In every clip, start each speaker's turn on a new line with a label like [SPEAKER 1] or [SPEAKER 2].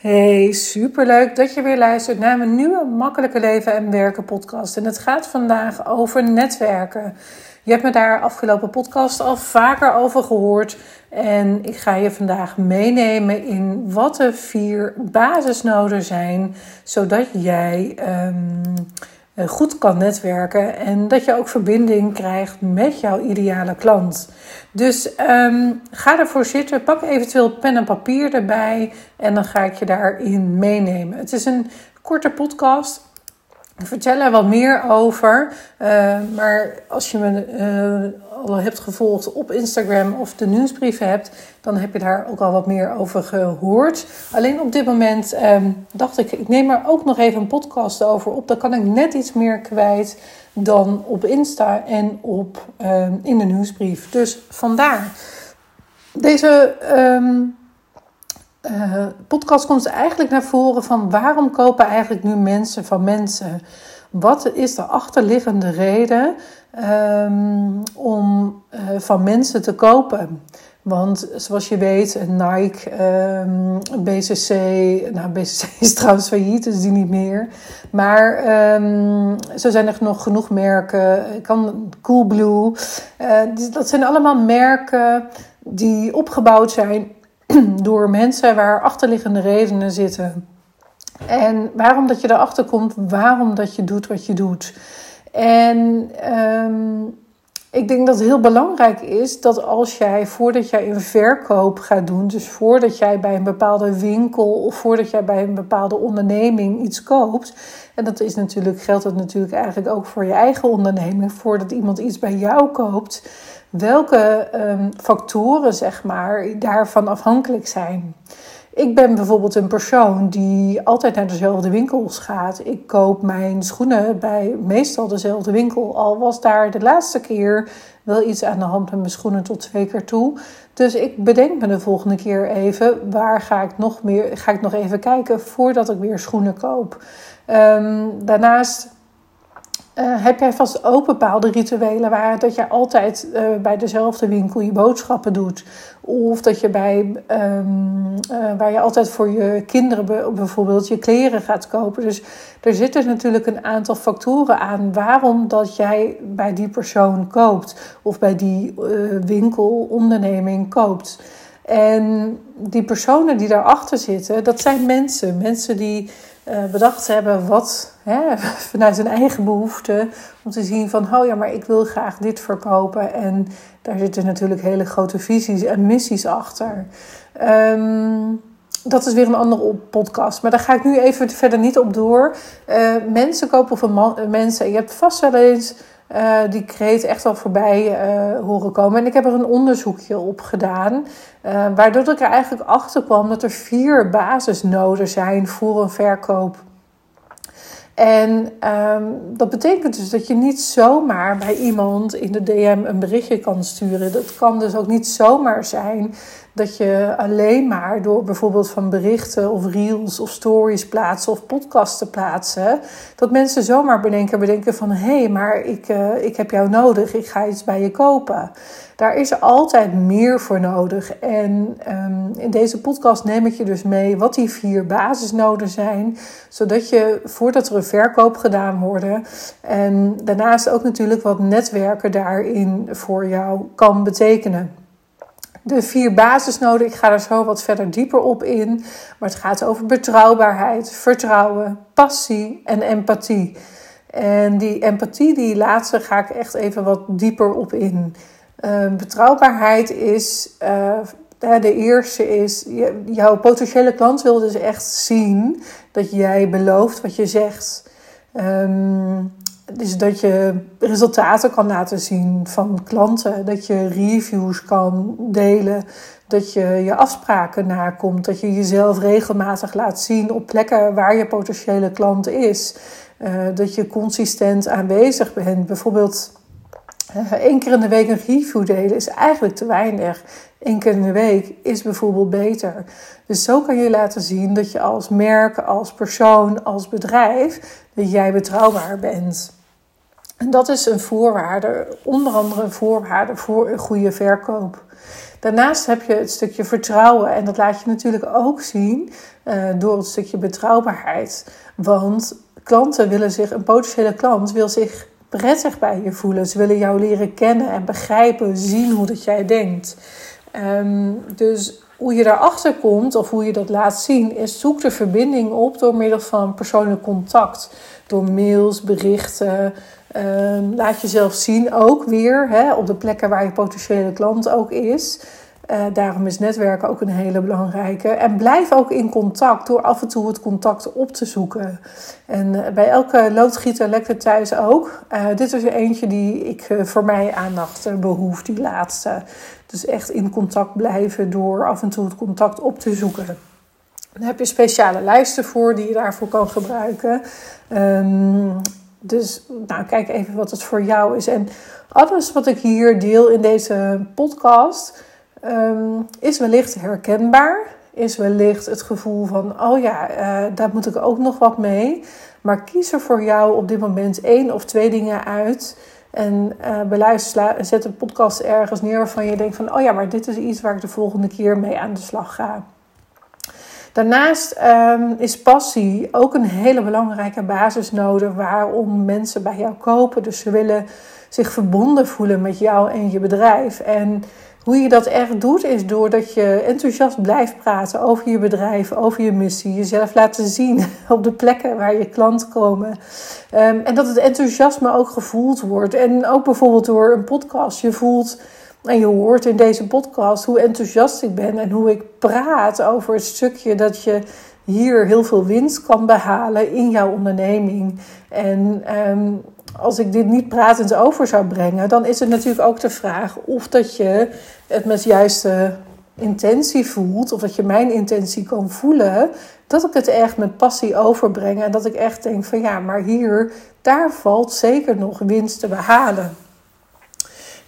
[SPEAKER 1] Hey, superleuk dat je weer luistert naar mijn nieuwe Makkelijke Leven en Werken podcast. En het gaat vandaag over netwerken. Je hebt me daar afgelopen podcast al vaker over gehoord. En ik ga je vandaag meenemen in wat de vier basisnoden zijn, zodat jij um, goed kan netwerken en dat je ook verbinding krijgt met jouw ideale klant. Dus um, ga ervoor zitten, pak eventueel pen en papier erbij en dan ga ik je daarin meenemen. Het is een korte podcast. Ik vertel er wat meer over. Uh, maar als je me uh, al hebt gevolgd op Instagram of de nieuwsbrieven hebt, dan heb je daar ook al wat meer over gehoord. Alleen op dit moment um, dacht ik, ik neem er ook nog even een podcast over op. Dan kan ik net iets meer kwijt dan op Insta en op, um, in de nieuwsbrief. Dus vandaar. Deze um, uh, podcast komt eigenlijk naar voren van waarom kopen eigenlijk nu mensen van mensen? Wat is de achterliggende reden um, om uh, van mensen te kopen? Want zoals je weet, Nike, um, BCC, nou BCC is trouwens failliet, dus die niet meer. Maar um, zo zijn er nog genoeg merken. Kan Coolblue. Uh, dat zijn allemaal merken die opgebouwd zijn door mensen waar achterliggende redenen zitten. En waarom dat je erachter komt, waarom dat je doet wat je doet. En um, ik denk dat het heel belangrijk is dat als jij voordat jij een verkoop gaat doen, dus voordat jij bij een bepaalde winkel of voordat jij bij een bepaalde onderneming iets koopt, en dat is natuurlijk, geldt dat natuurlijk eigenlijk ook voor je eigen onderneming, voordat iemand iets bij jou koopt, welke um, factoren zeg maar daarvan afhankelijk zijn. Ik ben bijvoorbeeld een persoon die altijd naar dezelfde winkels gaat. Ik koop mijn schoenen bij meestal dezelfde winkel. Al was daar de laatste keer wel iets aan de hand met mijn schoenen tot twee keer toe. Dus ik bedenk me de volgende keer even waar ga ik nog meer. Ga ik nog even kijken voordat ik weer schoenen koop. Um, daarnaast uh, heb jij vast ook bepaalde rituelen waar dat je altijd uh, bij dezelfde winkel je boodschappen doet? Of dat je bij um, uh, waar je altijd voor je kinderen bijvoorbeeld je kleren gaat kopen. Dus er zitten natuurlijk een aantal factoren aan waarom dat jij bij die persoon koopt of bij die winkel, onderneming koopt. En die personen die daarachter zitten, dat zijn mensen. Mensen die bedacht hebben wat hè, vanuit hun eigen behoefte. Om te zien van, oh ja, maar ik wil graag dit verkopen. En daar zitten natuurlijk hele grote visies en missies achter. Um, dat is weer een andere podcast. Maar daar ga ik nu even verder niet op door. Uh, mensen kopen van man, mensen. Je hebt vast wel eens uh, die kreet echt wel voorbij uh, horen komen. En ik heb er een onderzoekje op gedaan, uh, waardoor ik er eigenlijk achter kwam dat er vier basisnoden zijn voor een verkoop. En um, dat betekent dus dat je niet zomaar bij iemand in de DM een berichtje kan sturen. Dat kan dus ook niet zomaar zijn dat je alleen maar door bijvoorbeeld van berichten of reels of stories plaatsen of podcasten plaatsen, dat mensen zomaar bedenken, bedenken van hé, hey, maar ik, uh, ik heb jou nodig, ik ga iets bij je kopen. Daar is altijd meer voor nodig. En um, in deze podcast neem ik je dus mee wat die vier basisnoden zijn, zodat je voordat er een verkoop gedaan wordt en daarnaast ook natuurlijk wat netwerken daarin voor jou kan betekenen de vier basisnoden. Ik ga er zo wat verder dieper op in. Maar het gaat over betrouwbaarheid, vertrouwen, passie en empathie. En die empathie, die laatste, ga ik echt even wat dieper op in. Uh, betrouwbaarheid is. Uh, de eerste is, jouw potentiële klant wil dus echt zien dat jij belooft wat je zegt. Um, dus dat je resultaten kan laten zien van klanten, dat je reviews kan delen, dat je je afspraken nakomt, dat je jezelf regelmatig laat zien op plekken waar je potentiële klant is, uh, dat je consistent aanwezig bent. Bijvoorbeeld uh, één keer in de week een review delen is eigenlijk te weinig. Eén keer in de week is bijvoorbeeld beter. Dus zo kan je laten zien dat je als merk, als persoon, als bedrijf, dat jij betrouwbaar bent. En dat is een voorwaarde, onder andere een voorwaarde voor een goede verkoop. Daarnaast heb je het stukje vertrouwen en dat laat je natuurlijk ook zien uh, door het stukje betrouwbaarheid. Want klanten willen zich, een potentiële klant wil zich prettig bij je voelen. Ze willen jou leren kennen en begrijpen, zien hoe dat jij denkt. Um, dus hoe je daarachter komt of hoe je dat laat zien, is zoek de verbinding op door middel van persoonlijk contact. Door mails, berichten. Um, laat jezelf zien ook weer hè, op de plekken waar je potentiële klant ook is. Uh, daarom is netwerken ook een hele belangrijke. En blijf ook in contact door af en toe het contact op te zoeken. En uh, bij elke loodgieter lekker thuis ook. Uh, dit is er eentje die ik voor mij aandacht behoef, die laatste. Dus echt in contact blijven door af en toe het contact op te zoeken. Dan heb je speciale lijsten voor die je daarvoor kan gebruiken. Um, dus nou, kijk even wat het voor jou is. En alles wat ik hier deel in deze podcast um, is wellicht herkenbaar. Is wellicht het gevoel van, oh ja, uh, daar moet ik ook nog wat mee. Maar kies er voor jou op dit moment één of twee dingen uit. En uh, beluister, zet een podcast ergens neer waarvan je denkt van, oh ja, maar dit is iets waar ik de volgende keer mee aan de slag ga. Daarnaast um, is passie ook een hele belangrijke basisnode waarom mensen bij jou kopen. Dus ze willen zich verbonden voelen met jou en je bedrijf. En hoe je dat echt doet, is doordat je enthousiast blijft praten over je bedrijf, over je missie, jezelf laten zien op de plekken waar je klanten komen. Um, en dat het enthousiasme ook gevoeld wordt. En ook bijvoorbeeld door een podcast. Je voelt en je hoort in deze podcast hoe enthousiast ik ben en hoe ik praat over het stukje dat je hier heel veel winst kan behalen in jouw onderneming. En um, als ik dit niet pratend over zou brengen, dan is het natuurlijk ook de vraag of dat je het met juiste intentie voelt, of dat je mijn intentie kan voelen, dat ik het echt met passie overbreng en dat ik echt denk van ja, maar hier, daar valt zeker nog winst te behalen.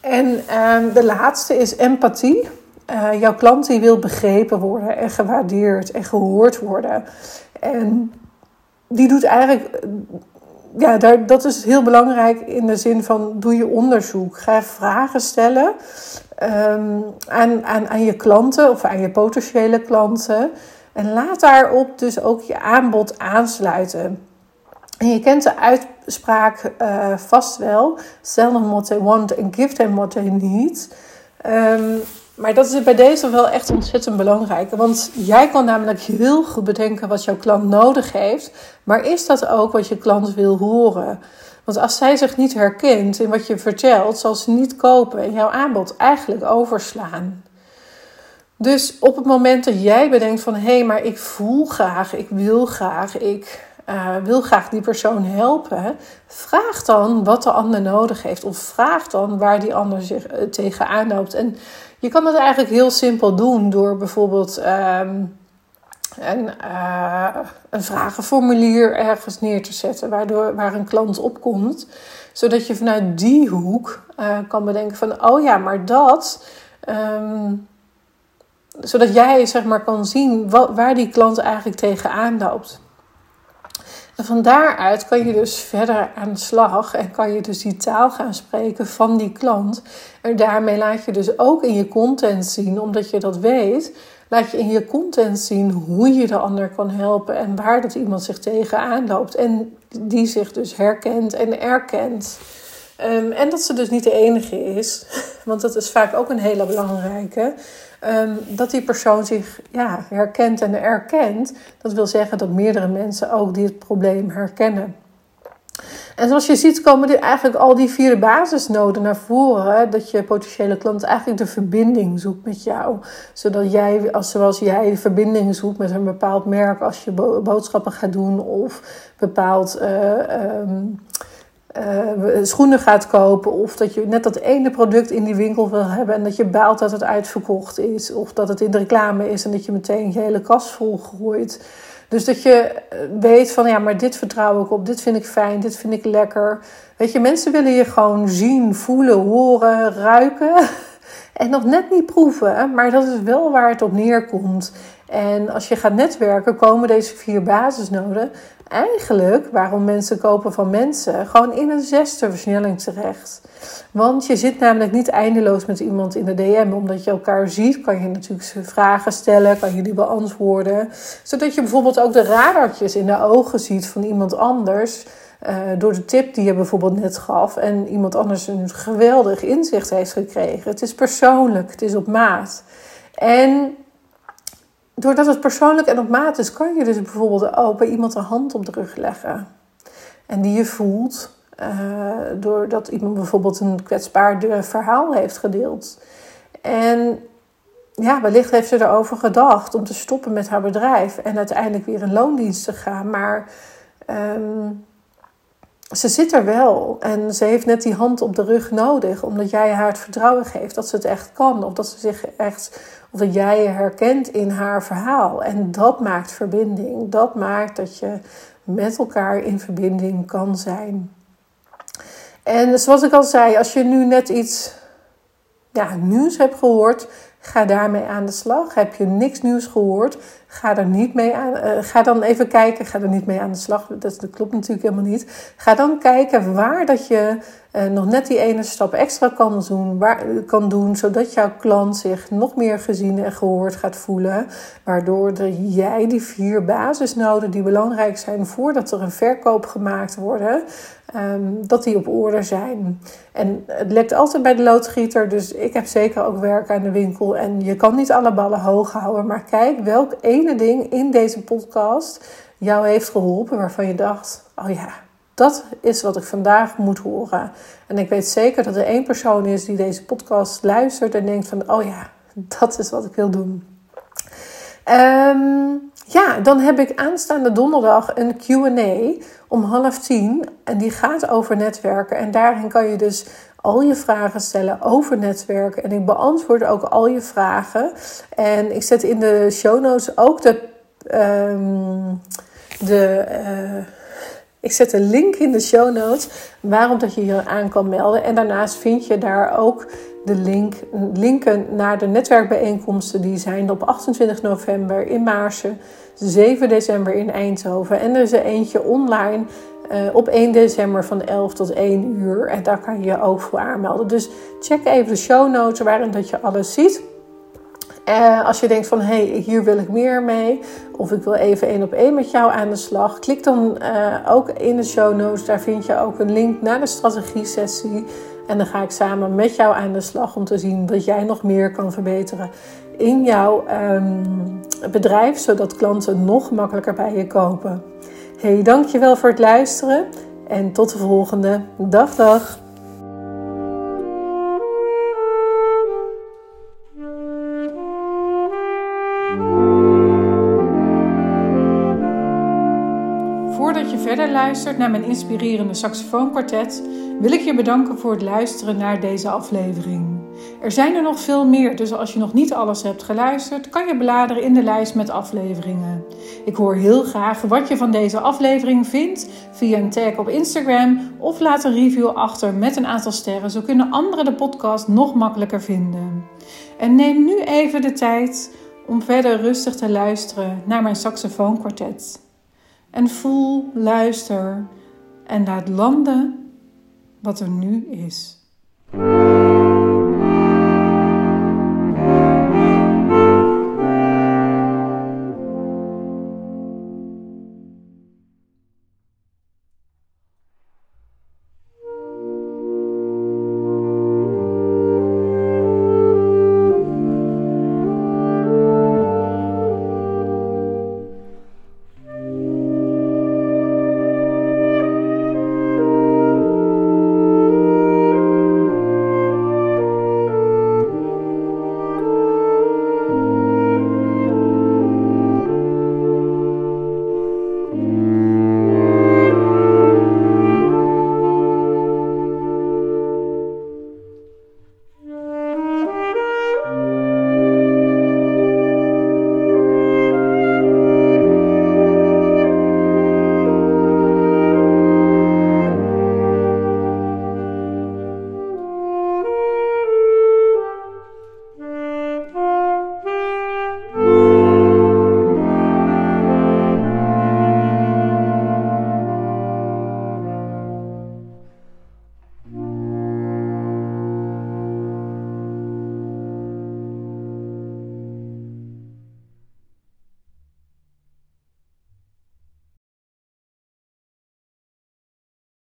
[SPEAKER 1] En uh, de laatste is empathie. Uh, jouw klant die wil begrepen worden en gewaardeerd en gehoord worden. En die doet eigenlijk ja, daar, dat is heel belangrijk in de zin van doe je onderzoek. Ga vragen stellen um, aan, aan, aan je klanten of aan je potentiële klanten. En laat daarop dus ook je aanbod aansluiten. En je kent de uitspraak uh, vast wel: sell them what they want and give them what they need. Um, maar dat is bij deze wel echt ontzettend belangrijk. Want jij kan namelijk heel goed bedenken wat jouw klant nodig heeft. Maar is dat ook wat je klant wil horen? Want als zij zich niet herkent in wat je vertelt, zal ze niet kopen en jouw aanbod eigenlijk overslaan. Dus op het moment dat jij bedenkt van hé, hey, maar ik voel graag, ik wil graag, ik uh, wil graag die persoon helpen, vraag dan wat de ander nodig heeft. Of vraag dan waar die ander zich uh, tegenaan loopt. En je kan het eigenlijk heel simpel doen door bijvoorbeeld een, uh, een vragenformulier ergens neer te zetten waardoor, waar een klant opkomt. Zodat je vanuit die hoek kan bedenken van, oh ja, maar dat... Um, zodat jij zeg maar kan zien wat, waar die klant eigenlijk tegenaan loopt. En van daaruit kan je dus verder aan de slag en kan je dus die taal gaan spreken van die klant. En daarmee laat je dus ook in je content zien, omdat je dat weet, laat je in je content zien hoe je de ander kan helpen en waar dat iemand zich tegenaan loopt. En die zich dus herkent en erkent. Um, en dat ze dus niet de enige is, want dat is vaak ook een hele belangrijke. Um, dat die persoon zich ja, herkent en erkent. Dat wil zeggen dat meerdere mensen ook dit probleem herkennen. En zoals je ziet komen dit eigenlijk al die vier basisnoden naar voren. Dat je potentiële klant eigenlijk de verbinding zoekt met jou. Zodat jij, als, zoals jij verbinding zoekt met een bepaald merk als je boodschappen gaat doen. Of bepaald... Uh, um, uh, schoenen gaat kopen. Of dat je net dat ene product in die winkel wil hebben en dat je baalt dat het uitverkocht is. Of dat het in de reclame is en dat je meteen je hele kast vol gooit. Dus dat je eh, weet van ja, maar dit vertrouw ik op, dit vind ik fijn, dit vind ik lekker. Weet je, mensen willen je gewoon zien, voelen, horen, ruiken. En nog net niet proeven, maar dat is wel waar het op neerkomt. En als je gaat netwerken, komen deze vier basisnoden eigenlijk, waarom mensen kopen van mensen, gewoon in een zesde versnelling terecht. Want je zit namelijk niet eindeloos met iemand in de DM. Omdat je elkaar ziet, kan je natuurlijk vragen stellen, kan je die beantwoorden. Zodat je bijvoorbeeld ook de radartjes in de ogen ziet van iemand anders. Uh, door de tip die je bijvoorbeeld net gaf. En iemand anders een geweldig inzicht heeft gekregen. Het is persoonlijk, het is op maat. En doordat het persoonlijk en op maat is, kan je dus bijvoorbeeld ook bij iemand een hand op de rug leggen. En die je voelt uh, doordat iemand bijvoorbeeld een kwetsbaar verhaal heeft gedeeld. En ja, wellicht heeft ze erover gedacht om te stoppen met haar bedrijf en uiteindelijk weer in loondienst te gaan. Maar um, ze zit er wel en ze heeft net die hand op de rug nodig, omdat jij haar het vertrouwen geeft dat ze het echt kan, of dat ze zich echt, of dat jij je herkent in haar verhaal. En dat maakt verbinding. Dat maakt dat je met elkaar in verbinding kan zijn. En zoals ik al zei, als je nu net iets ja, nieuws hebt gehoord, ga daarmee aan de slag. Heb je niks nieuws gehoord, ga er niet mee aan. Uh, ga dan even kijken, ga er niet mee aan de slag. Dat, klopt natuurlijk helemaal niet. Ga dan kijken waar dat je uh, nog net die ene stap extra kan doen, waar, kan doen, zodat jouw klant zich nog meer gezien en gehoord gaat voelen. Waardoor de, jij die vier basisnoden die belangrijk zijn voordat er een verkoop gemaakt wordt, um, dat die op orde zijn. En het lekt altijd bij de loodgieter, dus ik heb zeker ook werk aan de winkel. En je kan niet alle ballen hoog houden, maar kijk welk ene ding in deze podcast jou heeft geholpen waarvan je dacht: oh ja dat is wat ik vandaag moet horen. En ik weet zeker dat er één persoon is die deze podcast luistert en denkt van, oh ja, dat is wat ik wil doen. Ehm, ja, dan heb ik aanstaande donderdag een QA om half tien. En die gaat over netwerken. En daarin kan je dus al je vragen stellen over netwerken. En ik beantwoord ook al je vragen. En ik zet in de show notes ook de. Um, de uh, ik zet een link in de show notes waarom dat je je aan kan melden. En daarnaast vind je daar ook de link, linken naar de netwerkbijeenkomsten. Die zijn op 28 november in Maarsen, 7 december in Eindhoven. En er is er eentje online uh, op 1 december van 11 tot 1 uur. En daar kan je je ook voor aanmelden. Dus check even de show notes waarin dat je alles ziet. Uh, als je denkt van hé, hey, hier wil ik meer mee, of ik wil even één op één met jou aan de slag, klik dan uh, ook in de show notes. Daar vind je ook een link naar de strategie-sessie. En dan ga ik samen met jou aan de slag om te zien wat jij nog meer kan verbeteren in jouw um, bedrijf, zodat klanten nog makkelijker bij je kopen. Hey, dankjewel voor het luisteren en tot de volgende. Dag, dag. Voordat je verder luistert naar mijn inspirerende saxofoonkwartet, wil ik je bedanken voor het luisteren naar deze aflevering. Er zijn er nog veel meer, dus als je nog niet alles hebt geluisterd, kan je bladeren in de lijst met afleveringen. Ik hoor heel graag wat je van deze aflevering vindt via een tag op Instagram of laat een review achter met een aantal sterren, zo kunnen anderen de podcast nog makkelijker vinden. En neem nu even de tijd om verder rustig te luisteren naar mijn saxofoonkwartet. En voel, luister en laat landen wat er nu is.